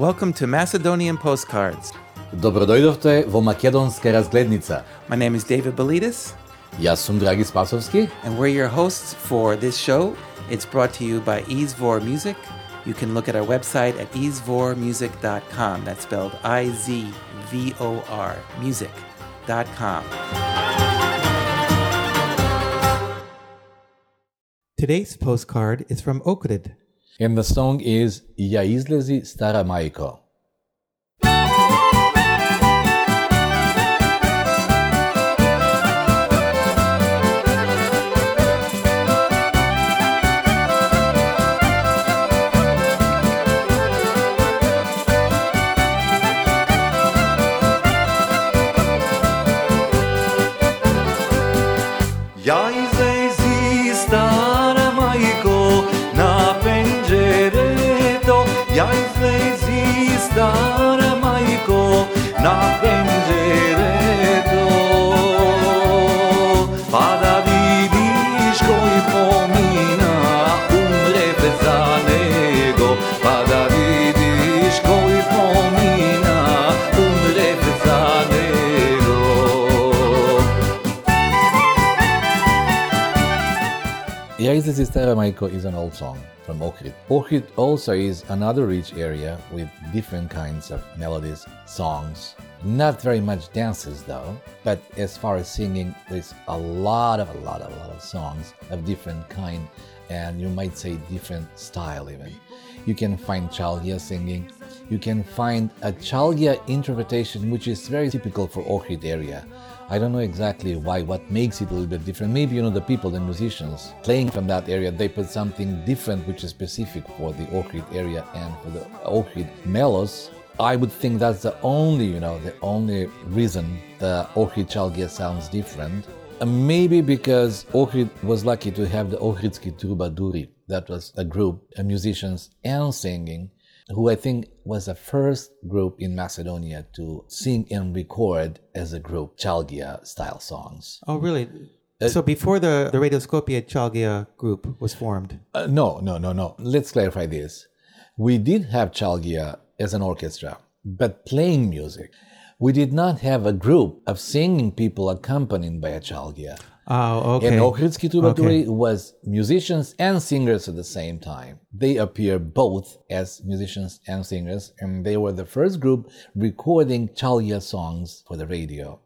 Welcome to Macedonian Postcards. Dobrodojdovte vo Makedonska razglednica. My name is David Bilides. Ja sam Dragi Spasovski. And we're your hosts for this show. It's brought to you by Izvor Music. You can look at our website at izvormusic.com. That's spelled I Z V O R music.com. Today's postcard is from Ohrid and the song is Ja izlezi stara majko. Ja stara The the Sistera Maiko is an old song from Ohrid. Ohrid also is another rich area with different kinds of melodies, songs. Not very much dances though, but as far as singing, there's a lot of a lot of a lot of songs of different kind and you might say different style even. You can find Chalgia singing, you can find a Chalgia interpretation which is very typical for Ohrid area I don't know exactly why, what makes it a little bit different. Maybe, you know, the people, the musicians playing from that area, they put something different which is specific for the Ohrid area and for the Ohrid mellows. I would think that's the only, you know, the only reason the Ohrid Chalgia sounds different. Uh, Maybe because Ohrid was lucky to have the Ohridski Trubaduri. That was a group of musicians and singing who I think was the first group in Macedonia to sing and record as a group Chalgia style songs. Oh, really? so before the, the Radio Skopje Chalgia group was formed. Uh, no, no, no, no. Let's clarify this. We did have Chalgia as an orchestra, but playing music. We did not have a group of singing people accompanied by a Chalgia. Oh, okay. And Ohridski Trubaduri Okay. was musicians and singers at the same time. They appear both as musicians and singers, and they were the first group recording Chalgia songs for the radio.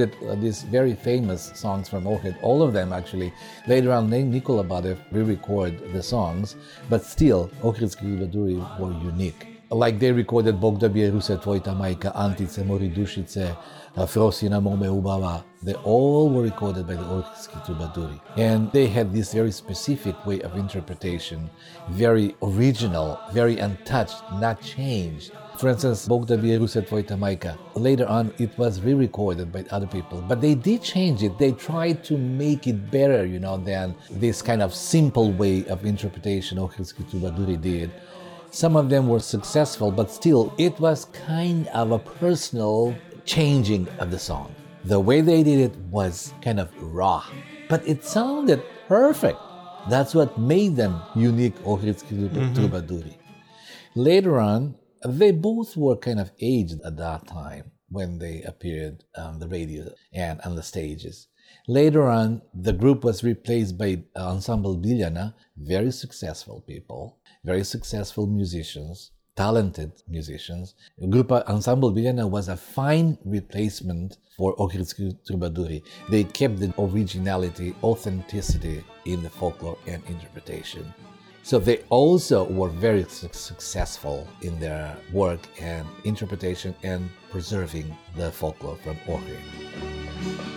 Recorded uh, these very famous songs from Ohrid, all of them actually. Later on, Nik- Nikola Badev re-record the songs, but still, Ohridski Trubaduri were unique. Like they recorded Bog da bije Ruse tvojta majka, Antice, Mori dušice, uh, Frosina mome ubava. They all were recorded by the Ohridski Trubaduri. And they had this very specific way of interpretation, very original, very untouched, not changed. For instance, Bog da bije Ruse tvojta. Later on, it was re-recorded by other people, but they did change it. They tried to make it better, you know, than this kind of simple way of interpretation Ohridski Trubaduri did. Some of them were successful, but still, it was kind of a personal changing of the song. The way they did it was kind of raw, but it sounded perfect. That's what made them unique Ohridski mm-hmm. Trubaduri. Later on, they both were kind of aged at that time when they appeared on the radio and on the stages. Later on, the group was replaced by Ensemble Biljana, very successful people, very successful musicians, talented musicians. Grupa Ensemble Biljana was a fine replacement for Ohridski Trubaduri. They kept the originality, authenticity in the folklore and interpretation. So they also were very su- successful in their work and interpretation and preserving the folklore from Ohrid.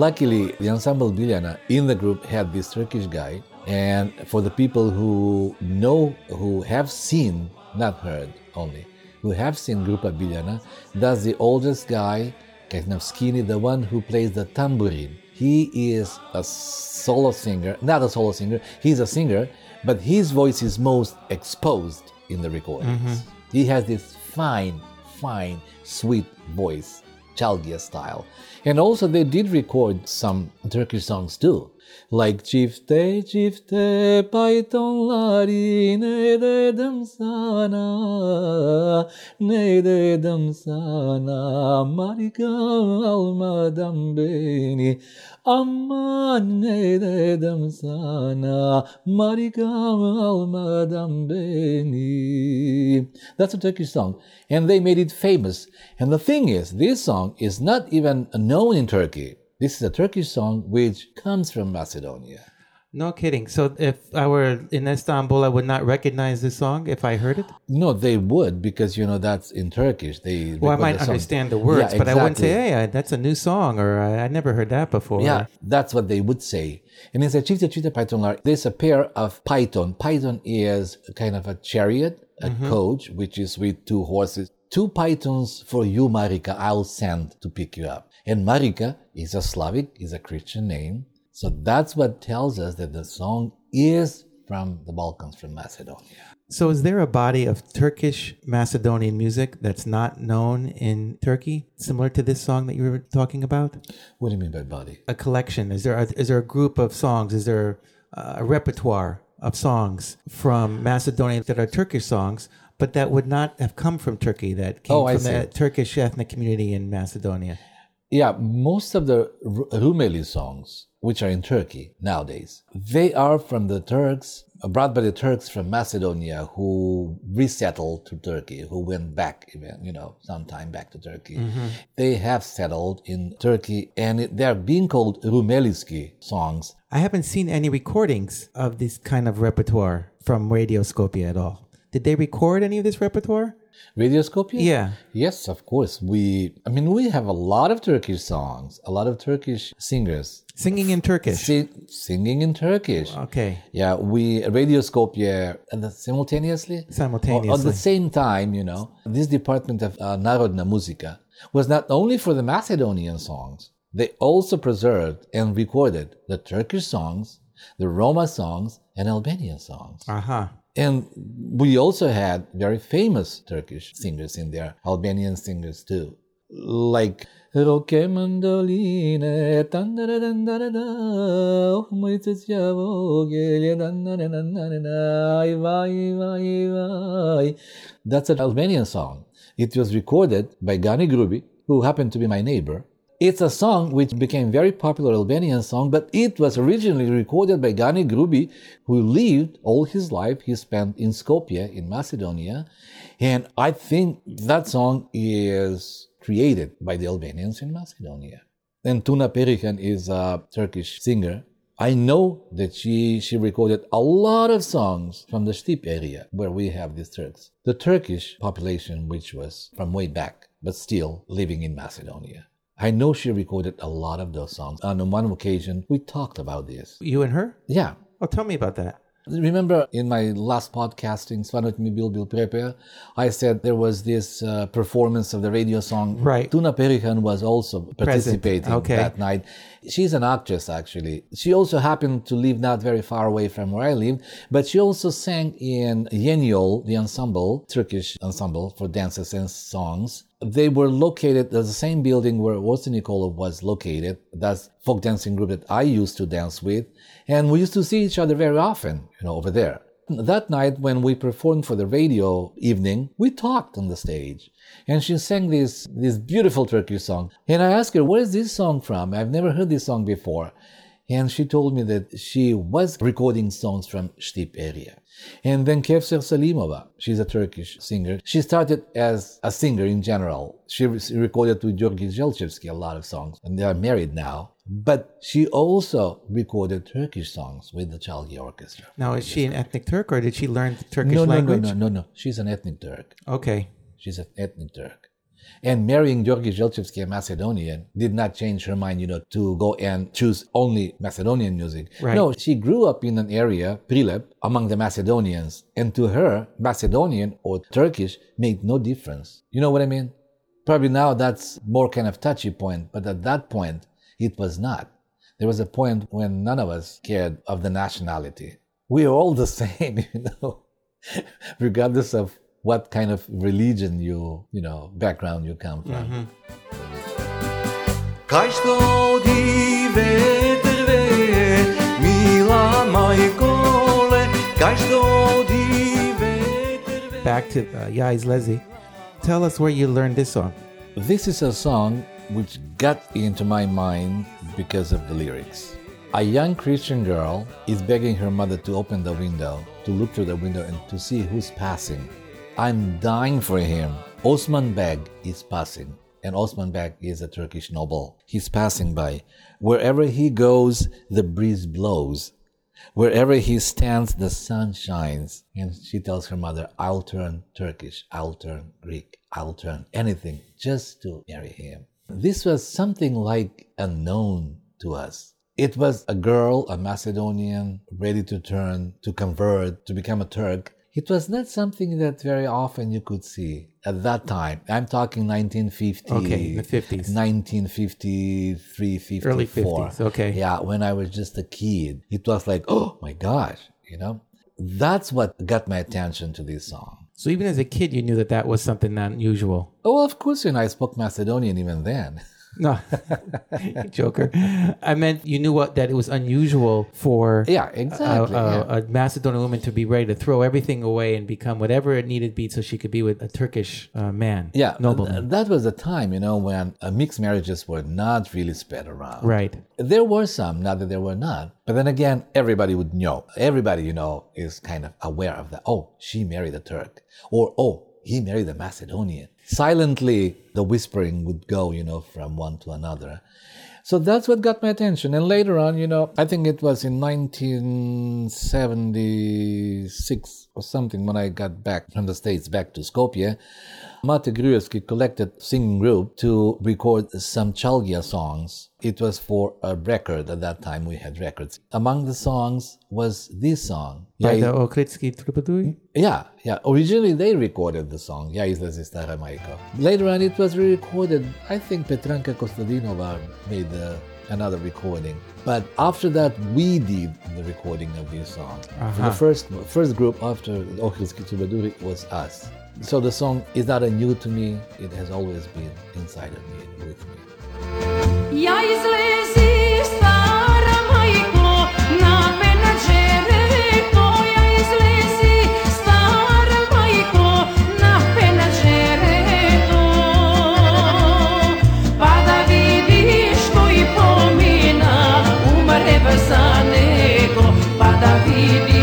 Luckily, the ensemble Biljana in the group had this Turkish guy, and for the people who know, who have seen, not heard only, who have seen Grupa Biljana, that's the oldest guy, skinny, the one who plays the tambourine. He is a solo singer, not a solo singer, he's a singer, but his voice is most exposed in the recordings. Mm-hmm. He has this fine, fine, sweet voice. Chalgia style. And also they did record some Turkish songs too. Like Çifte çifte paytonları ne dedim sana ne dedim sana marika almadan beni aman ne dedim sana marika almadan beni. That's a Turkish song and they made it famous. And the thing is this song is not even known in Turkey this is a Turkish song which comes from Macedonia No kidding. So if I were in Istanbul, I would not recognize this song if I heard it. No, they would because you know that's in Turkish. They Well, I might the understand the words, Yeah, but I wouldn't say, "Hey, I, that's a new song," or "I, I never heard that before." Yeah, that's what they would say. And it's a chifte chifte pythonlar. There's a pair of python. Python is kind of a chariot, a mm-hmm. coach, which is with two horses. Two pythons for you, Marika, I'll send to pick you up. And Marika is a Slavic, is a Christian name. So that's what tells us that the song is from the Balkans, from Macedonia. So, is there a body of Turkish Macedonian music that's not known in Turkey, similar to this song that you were talking about? What do you mean by body? A collection? Is there a, is there a group of songs? Is there uh, a repertoire of songs from Macedonia that are Turkish songs, but that would not have come from Turkey? That came Oh, from the Turkish ethnic community in Macedonia. Yeah, most of the Rumeli songs, which are in Turkey nowadays, they are from the Turks, brought by the Turks from Macedonia who resettled to Turkey, who went back, even, you know, sometime back to Turkey. Mm-hmm. They have settled in Turkey and they're being called Rumeliski songs. I haven't seen any recordings of this kind of repertoire from Radio Skopje at all. Did they record any of this repertoire? Radio Skopje? Yeah. Yes, of course. We, I mean, we have a lot of Turkish songs, a lot of Turkish singers Singing in Turkish. si- singing in Turkish. Okay. Yeah, we Radio Skopje and simultaneously, Simultaneously. Or at the same time, you know, this department of uh, Narodna Muzika was not only for the Macedonian songs. They also preserved and recorded the Turkish songs, the Roma songs, and Albanian songs. Aha. And we also had very famous Turkish singers in there, Albanian singers too, like mandoline. That's an Albanian song. It was recorded by Gani Grubi, who happened to be my neighbor. It's a song which became very popular Albanian song, but it was originally recorded by Gani Grubi, who lived all his life. He spent in Skopje in Macedonia, and I think that song is created by the Albanians in Macedonia. And Tuna Perihan is a Turkish singer. I know that she she recorded a lot of songs from the Stip area where we have these Turks. The Turkish population, which was from way back, but still living in Macedonia. I know she recorded a lot of those songs. On one occasion, we talked about this. You and her? Yeah. Oh, tell me about that. Remember in my last podcasting, Svanut mi bil bil I said there was this uh, performance of the radio song. Right. Tuna Perihan was also participating Okay. that night. She's an actress, actually. She also happened to live not very far away from where I lived, but she also sang in Yeni Yol, the ensemble, Turkish ensemble for dances and songs. They were located at the same building where Orce Nikolov was located. That's folk dancing group that I used to dance with. And we used to see each other very often, you know, over there. That night when we performed for the radio evening, we talked on the stage. And she sang this, this beautiful Turkish song. And I asked her, where is this song from? I've never heard this song before. And she told me that she was recording songs from Shtip area. And then Kevser Salimova, she's a Turkish singer. She started as a singer in general. She re- recorded with Georgi Zelchevsky a lot of songs, and they are married now. But she also recorded Turkish songs with the Chalgi Orchestra. Now, is she an ethnic Turk or did she learn the Turkish No, no, no, language? no, no, no. She's an ethnic Turk. Okay. She's an ethnic Turk. And marrying Georgi Zelchevsky, a Macedonian, did not change her mind, you know, to go and choose only Macedonian music. Right. No, she grew up in an area, Prilep, among the Macedonians. And to her, Macedonian or Turkish made no difference. You know what I mean? Probably now that's more kind of touchy point, but at that point, it was not. There was a point when none of us cared of the nationality. We are all the same, you know, regardless of what kind of religion you, you know, background you come from. Kajto di vetrve, mila majkole, kajto di vetrve. Back to uh, Ja izlezi. Tell us where you learned this song. This is a song which got into my mind because of the lyrics. A young Christian girl is begging her mother to open the window, to look through the window and to see who's passing. I'm dying for him. Osman Beg is passing, and Osman Beg is a Turkish noble. He's passing by. Wherever he goes, the breeze blows. Wherever he stands, the sun shines. And she tells her mother, I'll turn Turkish, I'll turn Greek, I'll turn anything just to marry him. This was something like unknown to us. It was a girl, a Macedonian, ready to turn, to convert, to become a Turk. It was not something that very often you could see at that time. I'm talking 1950. Okay, the 50s. 1953, 54. Early 50s, okay. Yeah, when I was just a kid, it was like, oh my gosh, you know? That's what got my attention to this song. So even as a kid, you knew that that was something unusual. Oh, well, of course, you know, I spoke Macedonian even then. No, Joker. I meant you knew what that it was unusual for Yeah, exactly. a, yeah. a Macedonian woman to be ready to throw everything away and become whatever it needed to be so she could be with a Turkish uh, man, Yeah, nobleman. that was a time, you know, when uh, mixed marriages were not really spread around. right. There were some, not that there were not. But then again, everybody would know. Everybody, you know, is kind of aware of that. Oh, she married a Turk. Or, oh, he married a Macedonian. Silently, the whispering would go, you know, from one to another. So that's what got my attention. And later on, you know, I think it was in 1976 or something when I got back from the States back to Skopje. Mate Gruevski collected singing group to record some Chalgia songs. It was for a record at that time. We had records. Among the songs was this song. By Ja- the Ohridski Troubadour? yeah, yeah. Originally, they recorded the song, Ja izlazi stara majko. Later on, it was re-recorded. I think Petranka Kostadinova made uh, another recording. But after that, we did the recording of this song. Uh-huh. the first first group after Ohridski Trubaduri was us. So the song is not a new to me. It has always been inside of me and with me. Pa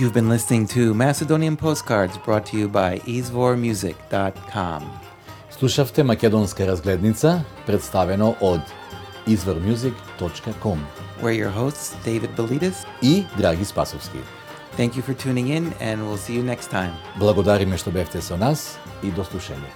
You've been listening to Macedonian Postcards brought to you by izvormusic.com. Слушавте Македонска разгледница, представено од izvormusic.com. We're your hosts, David Bilides и Драги Спасовски. Thank you for tuning in and we'll see you next time. Благодариме што бевте со нас и до слушање.